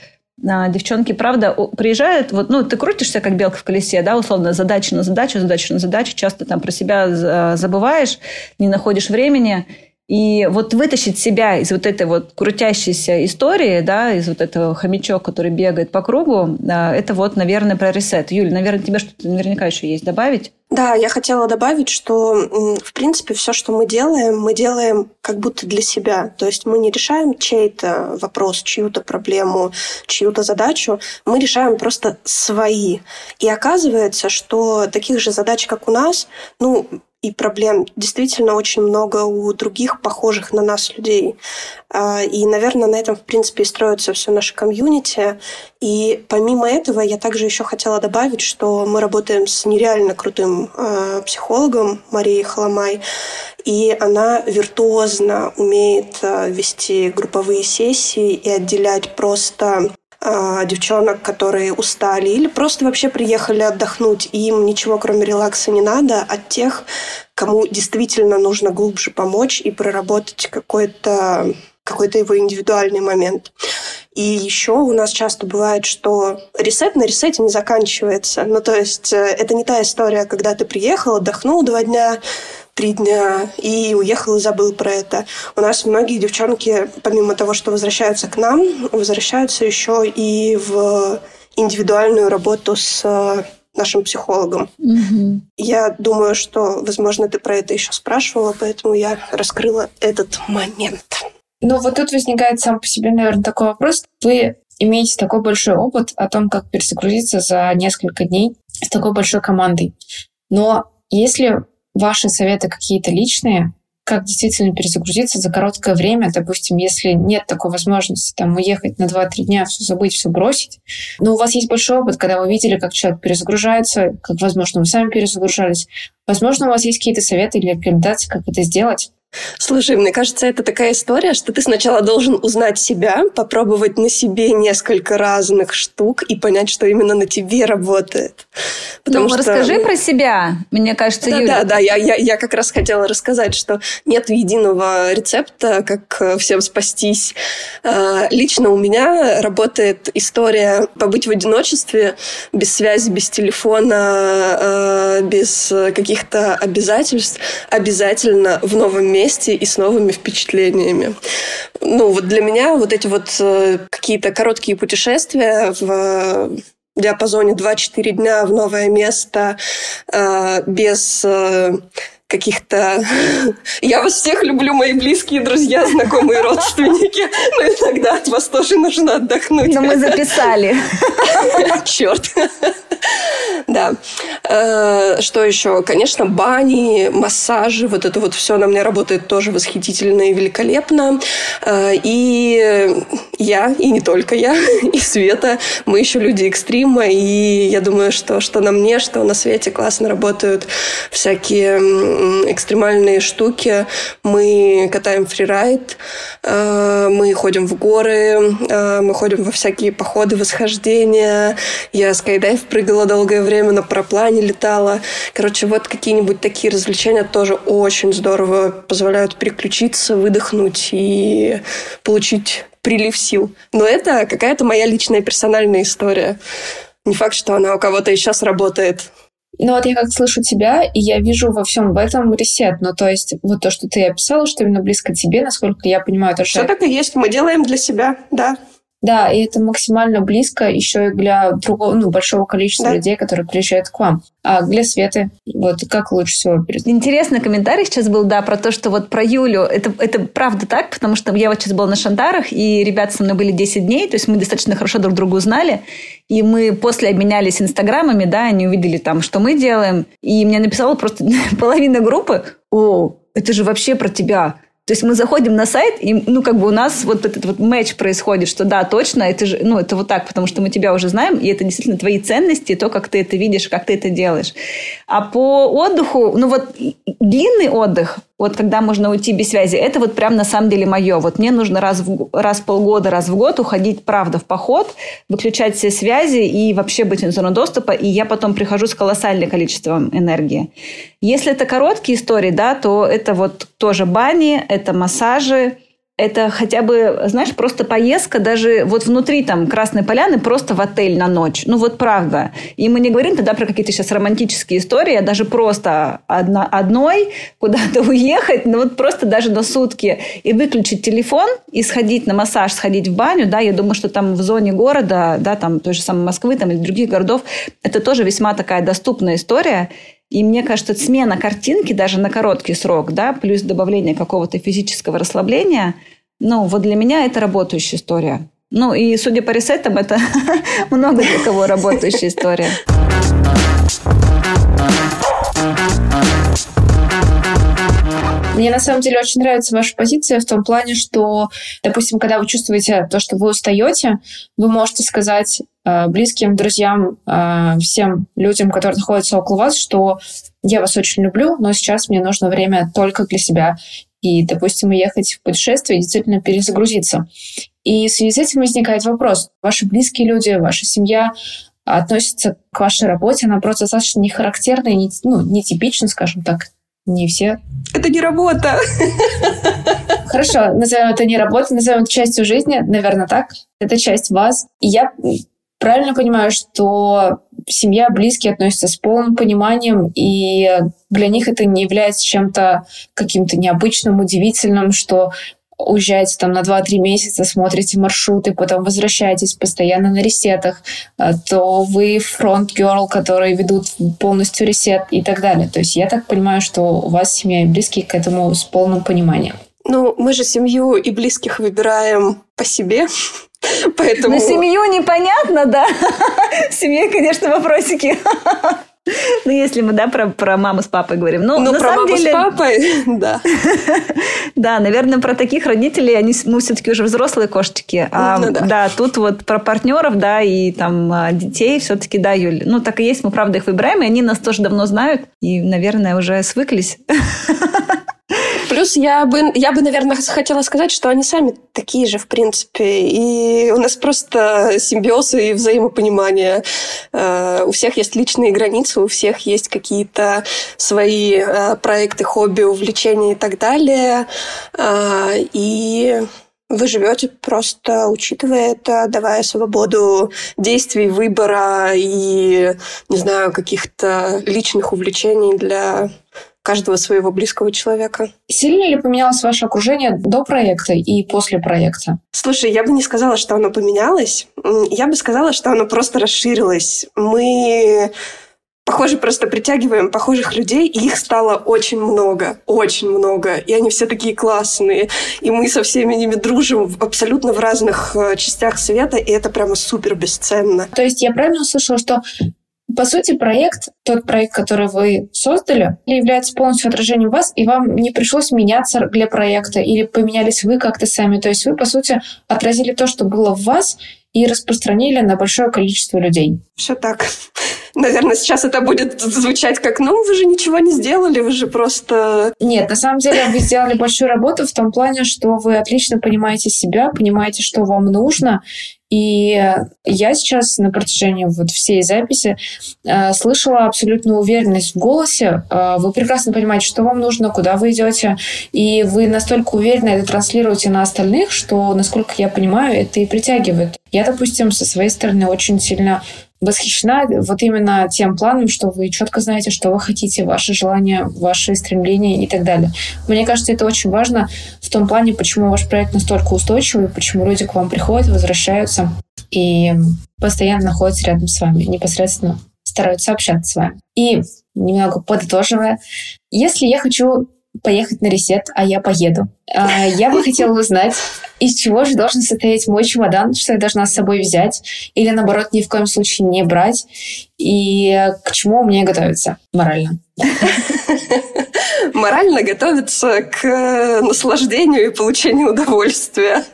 [SPEAKER 3] а, девчонки, правда, приезжают, вот, ну, ты крутишься, как белка в колесе, да, условно, задача на задачу, задача на задачу, часто там про себя забываешь, не находишь времени, и вот вытащить себя из вот этой вот крутящейся истории, да, из вот этого хомячок, который бегает по кругу, это вот, наверное, про ресет. Юль, наверное, тебе что-то наверняка еще есть добавить?
[SPEAKER 4] Да, я хотела добавить, что, в принципе, все, что мы делаем, мы делаем как будто для себя. То есть мы не решаем чей-то вопрос, чью-то проблему, чью-то задачу, мы решаем просто свои. И оказывается, что таких же задач, как у нас, ну, и проблем действительно очень много у других похожих на нас людей. А, и, наверное, на этом, в принципе, и строится все наше комьюнити. И помимо этого, я также еще хотела добавить, что мы работаем с нереально крутым а, психологом Марией Холомай, и она виртуозно умеет а, вести групповые сессии и отделять просто девчонок, которые устали или просто вообще приехали отдохнуть, и им ничего кроме релакса не надо, от тех, кому действительно нужно глубже помочь и проработать какой-то какой-то его индивидуальный момент. И еще у нас часто бывает, что ресет на ресете не заканчивается. Ну, то есть э, это не та история, когда ты приехал, отдохнул два дня, три дня и уехал и забыл про это. У нас многие девчонки, помимо того, что возвращаются к нам, возвращаются еще и в индивидуальную работу с э, нашим психологом. Угу. Я думаю, что, возможно, ты про это еще спрашивала, поэтому я раскрыла этот момент.
[SPEAKER 2] Ну, вот тут возникает сам по себе, наверное, такой вопрос. Вы имеете такой большой опыт о том, как перезагрузиться за несколько дней с такой большой командой. Но если ваши советы какие-то личные, как действительно перезагрузиться за короткое время, допустим, если нет такой возможности там уехать на 2-3 дня, все забыть, все бросить. Но у вас есть большой опыт, когда вы видели, как человек перезагружается, как, возможно, вы сами перезагружались. Возможно, у вас есть какие-то советы или рекомендации, как это сделать.
[SPEAKER 4] Слушай, мне кажется, это такая история, что ты сначала должен узнать себя, попробовать на себе несколько разных штук и понять, что именно на тебе работает.
[SPEAKER 3] Потому ну, что... расскажи про себя, мне кажется,
[SPEAKER 4] да,
[SPEAKER 3] Юля.
[SPEAKER 4] Да, да, я, я, я как раз хотела рассказать, что нет единого рецепта, как всем спастись. А, лично у меня работает история побыть в одиночестве, без связи, без телефона, а, без каких-то обязательств, обязательно в новом месте месте и с новыми впечатлениями. Ну, вот для меня вот эти вот э, какие-то короткие путешествия в диапазоне 2-4 дня в новое место э, без э, каких-то... Я вас всех люблю, мои близкие друзья, знакомые, родственники. Но иногда от вас тоже нужно отдохнуть.
[SPEAKER 3] Но мы записали.
[SPEAKER 4] Черт. Да. Э, что еще? Конечно, бани, массажи, вот это вот все на мне работает тоже восхитительно и великолепно. Э, и я, и не только я, и Света, мы еще люди экстрима, и я думаю, что, что на мне, что на свете классно работают всякие экстремальные штуки. Мы катаем фрирайд, э, мы ходим в горы, мы ходим во всякие походы, восхождения. Я скайдайв прыгала долгое время, на проплане летала. Короче, вот какие-нибудь такие развлечения тоже очень здорово позволяют переключиться, выдохнуть и получить прилив сил. Но это какая-то моя личная персональная история. Не факт, что она у кого-то и сейчас работает.
[SPEAKER 2] Ну вот я как слышу тебя, и я вижу во всем в этом ресет. Ну то есть вот то, что ты описала, что именно близко тебе, насколько я понимаю, то,
[SPEAKER 4] что... Все так и есть. Мы делаем для себя, да.
[SPEAKER 2] Да, и это максимально близко еще и для другого, ну, большого количества да. людей, которые приезжают к вам. А для Светы, вот как лучше всего?
[SPEAKER 3] Интересный комментарий сейчас был, да, про то, что вот про Юлю. Это, это правда так, потому что я вот сейчас была на Шандарах, и ребята со мной были 10 дней, то есть мы достаточно хорошо друг друга узнали, и мы после обменялись инстаграмами, да, они увидели там, что мы делаем, и мне написала просто половина группы, о, это же вообще про тебя. То есть мы заходим на сайт, и, ну, как бы у нас вот этот вот матч происходит, что да, точно, это же, ну, это вот так, потому что мы тебя уже знаем, и это действительно твои ценности, то, как ты это видишь, как ты это делаешь. А по отдыху, ну, вот длинный отдых, вот когда можно уйти без связи, это вот прям на самом деле мое. Вот мне нужно раз в, раз в полгода, раз в год уходить, правда, в поход, выключать все связи и вообще быть в зону доступа, и я потом прихожу с колоссальным количеством энергии. Если это короткие истории, да, то это вот тоже бани, это массажи, это хотя бы, знаешь, просто поездка даже вот внутри там Красной Поляны просто в отель на ночь. Ну вот правда. И мы не говорим тогда про какие-то сейчас романтические истории, а даже просто одна, одной куда-то уехать, ну вот просто даже на сутки и выключить телефон и сходить на массаж, сходить в баню, да, я думаю, что там в зоне города, да, там той же самой Москвы там или других городов, это тоже весьма такая доступная история. И мне кажется, смена картинки даже на короткий срок, да, плюс добавление какого-то физического расслабления, ну, вот для меня это работающая история. Ну, и судя по ресетам, это много для кого работающая история.
[SPEAKER 2] Мне на самом деле очень нравится ваша позиция в том плане, что, допустим, когда вы чувствуете то, что вы устаете, вы можете сказать э, близким, друзьям, э, всем людям, которые находятся около вас, что я вас очень люблю, но сейчас мне нужно время только для себя. И, допустим, уехать в путешествие и действительно перезагрузиться. И в связи с этим возникает вопрос. Ваши близкие люди, ваша семья относятся к вашей работе, она просто достаточно не характерна и не, ну, нетипична, скажем так. Не все.
[SPEAKER 4] Это не работа.
[SPEAKER 2] Хорошо, назовем это не работа, назовем это частью жизни, наверное, так. Это часть вас. И я правильно понимаю, что семья, близкие относятся с полным пониманием, и для них это не является чем-то каким-то необычным, удивительным, что уезжаете там на 2-3 месяца, смотрите маршруты, потом возвращаетесь постоянно на ресетах, э, то вы фронт-герл, которые ведут полностью ресет и так далее. То есть я так понимаю, что у вас семья и близкие к этому с полным пониманием.
[SPEAKER 4] Ну, мы же семью и близких выбираем по себе, поэтому...
[SPEAKER 3] На семью непонятно, да? В семье, конечно, вопросики. Ну, если мы, да, про, про маму с папой говорим.
[SPEAKER 4] Ну, ну
[SPEAKER 3] на
[SPEAKER 4] про
[SPEAKER 3] самом
[SPEAKER 4] маму
[SPEAKER 3] деле...
[SPEAKER 4] с папой, да.
[SPEAKER 3] Да, наверное, про таких родителей, они, мы все-таки уже взрослые кошечки. А, ну, да. да, тут вот про партнеров, да, и там а, детей все-таки, да, Юль. Ну, так и есть, мы, правда, их выбираем, и они нас тоже давно знают, и, наверное, уже свыклись.
[SPEAKER 4] Плюс я бы, я бы, наверное, хотела сказать, что они сами такие же, в принципе. И у нас просто симбиоз и взаимопонимание. Uh, у всех есть личные границы, у всех есть какие-то свои uh, проекты, хобби, увлечения и так далее. Uh, и вы живете просто учитывая это, давая свободу действий, выбора и, не знаю, каких-то личных увлечений для каждого своего близкого человека.
[SPEAKER 2] Сильно ли поменялось ваше окружение до проекта и после проекта?
[SPEAKER 4] Слушай, я бы не сказала, что оно поменялось. Я бы сказала, что оно просто расширилось. Мы похоже, просто притягиваем похожих людей, и их стало очень много, очень много. И они все такие классные. И мы со всеми ними дружим абсолютно в разных э, частях света, и это прямо супер бесценно.
[SPEAKER 2] То есть я правильно услышала, что по сути, проект, тот проект, который вы создали, является полностью отражением вас, и вам не пришлось меняться для проекта, или поменялись вы как-то сами. То есть вы, по сути, отразили то, что было в вас, и распространили на большое количество людей.
[SPEAKER 4] Все так. Наверное, сейчас это будет звучать как, ну, вы же ничего не сделали, вы же просто...
[SPEAKER 2] Нет, на самом деле вы сделали большую работу в том плане, что вы отлично понимаете себя, понимаете, что вам нужно, и я сейчас на протяжении вот всей записи э, слышала абсолютную уверенность в голосе. Э, вы прекрасно понимаете, что вам нужно, куда вы идете, и вы настолько уверенно это транслируете на остальных, что, насколько я понимаю, это и притягивает. Я, допустим, со своей стороны очень сильно восхищена вот именно тем планом, что вы четко знаете, что вы хотите, ваши желания, ваши стремления и так далее. Мне кажется, это очень важно в том плане, почему ваш проект настолько устойчивый, почему люди к вам приходят, возвращаются и постоянно находятся рядом с вами, непосредственно стараются общаться с вами. И немного подытоживая, если я хочу поехать на ресет, а я поеду. А, я бы хотела узнать, из чего же должен состоять мой чемодан, что я должна с собой взять, или наоборот, ни в коем случае не брать, и к чему мне готовиться морально.
[SPEAKER 4] Морально готовиться к э, наслаждению и получению удовольствия.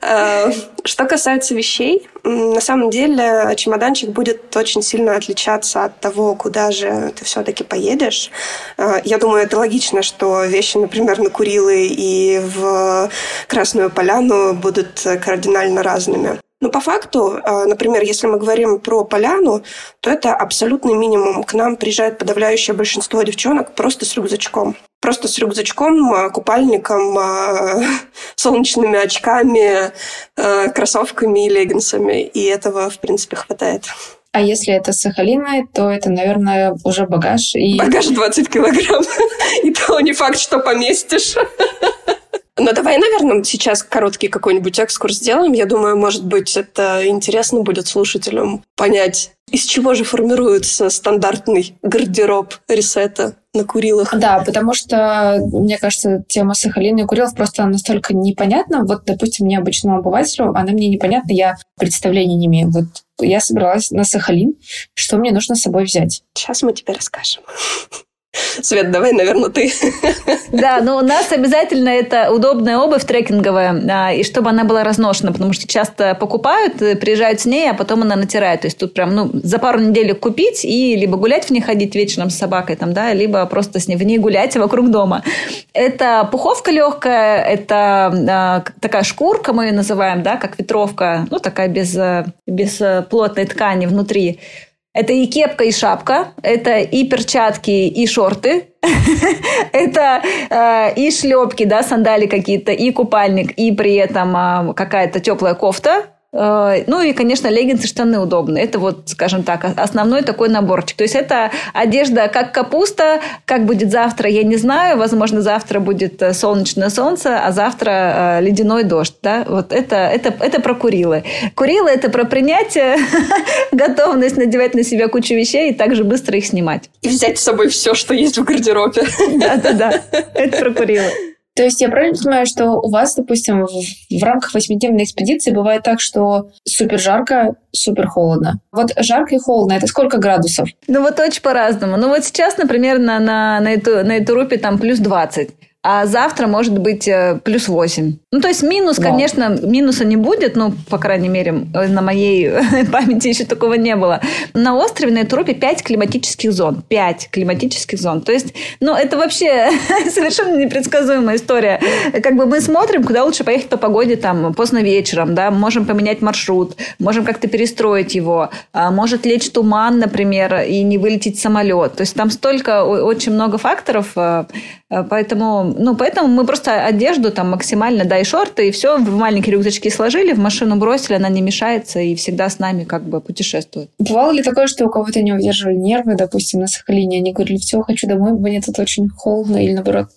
[SPEAKER 4] Э, что касается вещей, на самом деле чемоданчик будет очень сильно отличаться от того, куда же ты все-таки поедешь. Э, я думаю, это логично, что вещи, например, на Курилы и в Красную Поляну будут кардинально разными. Но по факту, а, например, если мы говорим про поляну, то это абсолютный минимум. К нам приезжает подавляющее большинство девчонок просто с рюкзачком. Просто с рюкзачком, а, купальником, а, солнечными очками, кроссовками и леггинсами. И этого, в принципе, хватает.
[SPEAKER 2] А если это с Сахалина, то это, наверное, уже багаж. И...
[SPEAKER 4] Багаж 20 килограмм. И то не факт, что поместишь. Но давай, наверное, сейчас короткий какой-нибудь экскурс сделаем. Я думаю, может быть, это интересно будет слушателям понять, из чего же формируется стандартный гардероб ресета на Курилах.
[SPEAKER 2] Да, потому что, мне кажется, тема Сахалина и Курилов просто настолько непонятна. Вот, допустим, необычному обывателю, она мне непонятна, я представления не имею. Вот я собралась на Сахалин, что мне нужно с собой взять?
[SPEAKER 4] Сейчас мы тебе расскажем. Свет, давай, наверное, ты.
[SPEAKER 3] Да, но у нас обязательно это удобная обувь трекинговая, и чтобы она была разношена, потому что часто покупают, э, приезжают с ней, а потом она натирает. То есть тут прям ну, за пару недель купить и либо гулять в ней ходить вечером с собакой, там, да, либо просто с ней в ней гулять вокруг дома. Это пуховка легкая, это а, такая шкурка, мы ее называем, да, как ветровка, ну, такая без, э, без э, плотной ткани внутри. Это и кепка, и шапка, это и перчатки, и шорты, это э, и шлепки, да, сандали какие-то, и купальник, и при этом э, какая-то теплая кофта, ну и, конечно, леггинсы, штаны удобные. Это вот, скажем так, основной такой наборчик. То есть это одежда как капуста. Как будет завтра, я не знаю. Возможно, завтра будет э, солнечное солнце, а завтра э, ледяной дождь. Да? Вот это, это, это про Курилы. Курилы – это про принятие, готовность надевать на себя кучу вещей и также быстро их снимать.
[SPEAKER 4] И взять с собой все, что есть в гардеробе.
[SPEAKER 3] Да-да-да, это про Курилы.
[SPEAKER 2] То есть я правильно понимаю, что у вас, допустим, в, в рамках восьмидневной экспедиции бывает так, что супер жарко, супер холодно. Вот жарко и холодно, это сколько градусов?
[SPEAKER 3] Ну вот очень по-разному. Ну вот сейчас, например, на, на, на, эту, на эту рупе там плюс 20 а завтра может быть э, плюс 8. Ну, то есть минус, Вау. конечно, минуса не будет, ну, по крайней мере, э, на моей памяти еще такого не было. На острове на Этрупе 5 климатических зон. 5 климатических зон. То есть, ну, это вообще совершенно непредсказуемая история. Как бы мы смотрим, куда лучше поехать по погоде там поздно вечером, да, можем поменять маршрут, можем как-то перестроить его, а может лечь туман, например, и не вылететь самолет. То есть там столько, очень много факторов, э, поэтому ну, поэтому мы просто одежду там максимально, да, и шорты, и все в маленькие рюкзачки сложили, в машину бросили, она не мешается и всегда с нами как бы путешествует.
[SPEAKER 2] Бывало ли такое, что у кого-то не удерживали нервы, допустим, на Сахалине, они говорили, все, хочу домой, мне тут очень холодно, или наоборот,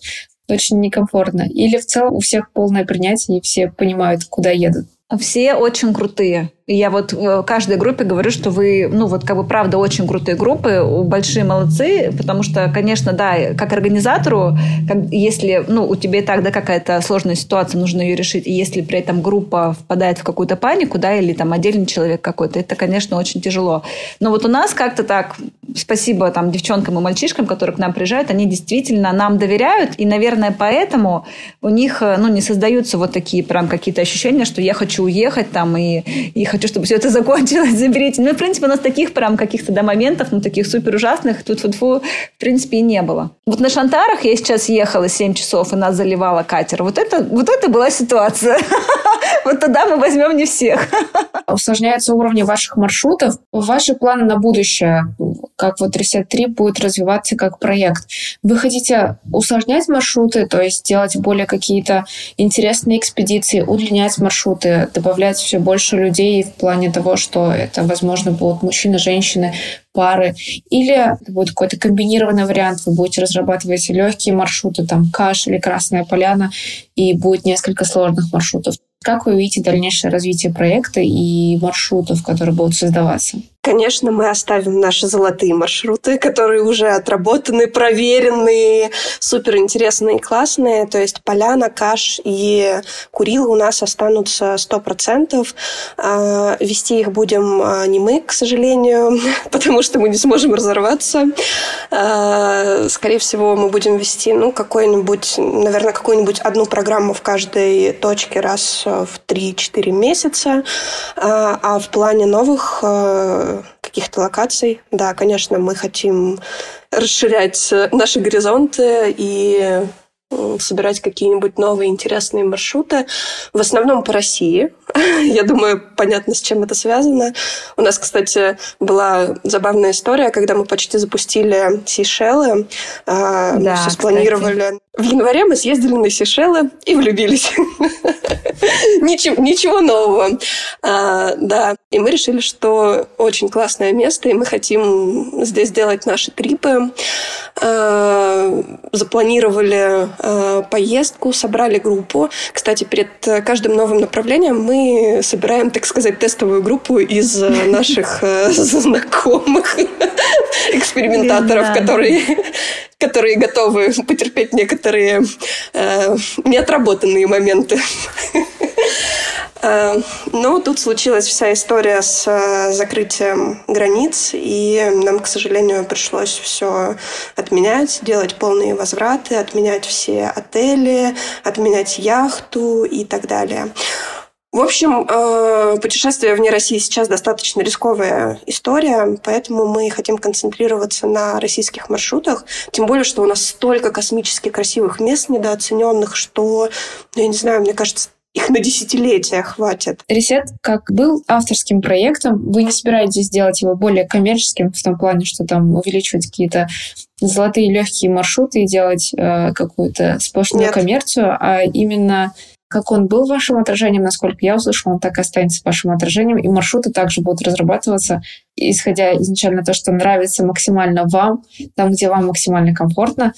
[SPEAKER 2] очень некомфортно. Или в целом у всех полное принятие, и все понимают, куда едут.
[SPEAKER 3] Все очень крутые. И я вот э, каждой группе говорю, что вы, ну вот как бы правда очень крутые группы, большие молодцы, потому что, конечно, да, как организатору, как, если, ну, у тебя и так, да, какая-то сложная ситуация, нужно ее решить, и если при этом группа впадает в какую-то панику, да, или там отдельный человек какой-то, это, конечно, очень тяжело. Но вот у нас как-то так, спасибо там девчонкам и мальчишкам, которые к нам приезжают, они действительно нам доверяют, и, наверное, поэтому у них, э, ну, не создаются вот такие прям какие-то ощущения, что я хочу уехать там и, и хочу, чтобы все это закончилось, заберите. Ну, в принципе, у нас таких прям каких-то да, моментов, ну, таких супер ужасных, тут фу в принципе, и не было. Вот на Шантарах я сейчас ехала 7 часов, и нас заливала катер. Вот это, вот это была ситуация. Вот тогда мы возьмем не всех.
[SPEAKER 2] Усложняются уровни ваших маршрутов. Ваши планы на будущее, как вот Reset 3 будет развиваться как проект. Вы хотите усложнять маршруты, то есть делать более какие-то интересные экспедиции, удлинять маршруты, добавлять все больше людей в плане того, что это, возможно, будут мужчины, женщины, пары, или это будет какой-то комбинированный вариант, вы будете разрабатывать легкие маршруты, там, Каш или Красная Поляна, и будет несколько сложных маршрутов. Как вы видите дальнейшее развитие проекта и маршрутов, которые будут создаваться?
[SPEAKER 4] Конечно, мы оставим наши золотые маршруты, которые уже отработаны, проверенные, суперинтересные и классные. То есть Поляна, Каш и Курил у нас останутся 100%. А, вести их будем а, не мы, к сожалению, потому что мы не сможем разорваться. А, скорее всего, мы будем вести ну, какой-нибудь, наверное, какую-нибудь одну программу в каждой точке раз в 3-4 месяца. А в плане новых каких-то локаций. Да, конечно, мы хотим расширять наши горизонты и собирать какие-нибудь новые интересные маршруты, в основном по России. Я думаю, понятно, с чем это связано. У нас, кстати, была забавная история, когда мы почти запустили Сейшелы. А, да, все спланировали. Кстати. В январе мы съездили на Сейшелы и влюбились. ничего, нового. А, да, и мы решили, что очень классное место, и мы хотим здесь делать наши трипы. А, запланировали поездку, собрали группу. Кстати, перед каждым новым направлением мы собираем, так сказать, тестовую группу из наших э, знакомых экспериментаторов, которые которые готовы потерпеть некоторые э, неотработанные моменты. Э, но тут случилась вся история с э, закрытием границ, и нам, к сожалению, пришлось все отменять, делать полные возвраты, отменять все отели, отменять яхту и так далее. В общем, э, путешествие вне России сейчас достаточно рисковая история, поэтому мы хотим концентрироваться на российских маршрутах. Тем более, что у нас столько космически красивых мест недооцененных, что, я не знаю, мне кажется, их на десятилетия хватит.
[SPEAKER 2] Ресет как был авторским проектом, вы не собираетесь сделать его более коммерческим в том плане, что там увеличивать какие-то золотые легкие маршруты и делать э, какую-то сплошную Нет. коммерцию, а именно как он был вашим отражением, насколько я услышала, он так и останется вашим отражением, и маршруты также будут разрабатываться, исходя изначально то, что нравится максимально вам, там, где вам максимально комфортно,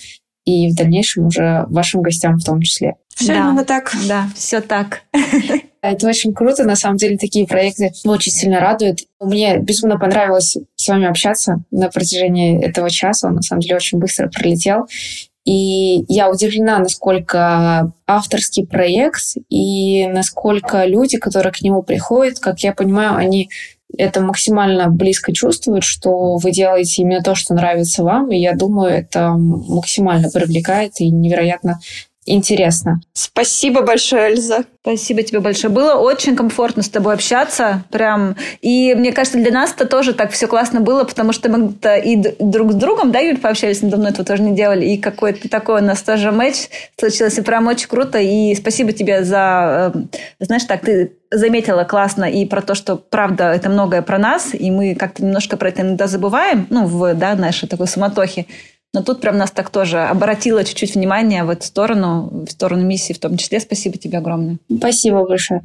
[SPEAKER 2] и в дальнейшем уже вашим гостям в том числе.
[SPEAKER 3] Все да, именно так. Да, все так.
[SPEAKER 2] Это очень круто. На самом деле такие проекты очень сильно радуют. Мне безумно понравилось с вами общаться на протяжении этого часа. Он на самом деле очень быстро пролетел. И я удивлена, насколько авторский проект и насколько люди, которые к нему приходят, как я понимаю, они это максимально близко чувствуют, что вы делаете именно то, что нравится вам, и я думаю, это максимально привлекает и невероятно интересно.
[SPEAKER 4] Спасибо большое, Эльза.
[SPEAKER 3] Спасибо тебе большое. Было очень комфортно с тобой общаться. Прям. И мне кажется, для нас это тоже так все классно было, потому что мы-то и друг с другом, да, Юль, пообщались, мы давно этого тоже не делали. И какой-то такой у нас тоже матч случился. И прям очень круто. И спасибо тебе за... Э, знаешь, так, ты заметила классно и про то, что правда это многое про нас, и мы как-то немножко про это иногда забываем, ну, в да, нашей такой суматохе. Но тут прям нас так тоже обратило чуть-чуть внимание в эту сторону, в сторону миссии в том числе. Спасибо тебе огромное.
[SPEAKER 2] Спасибо большое.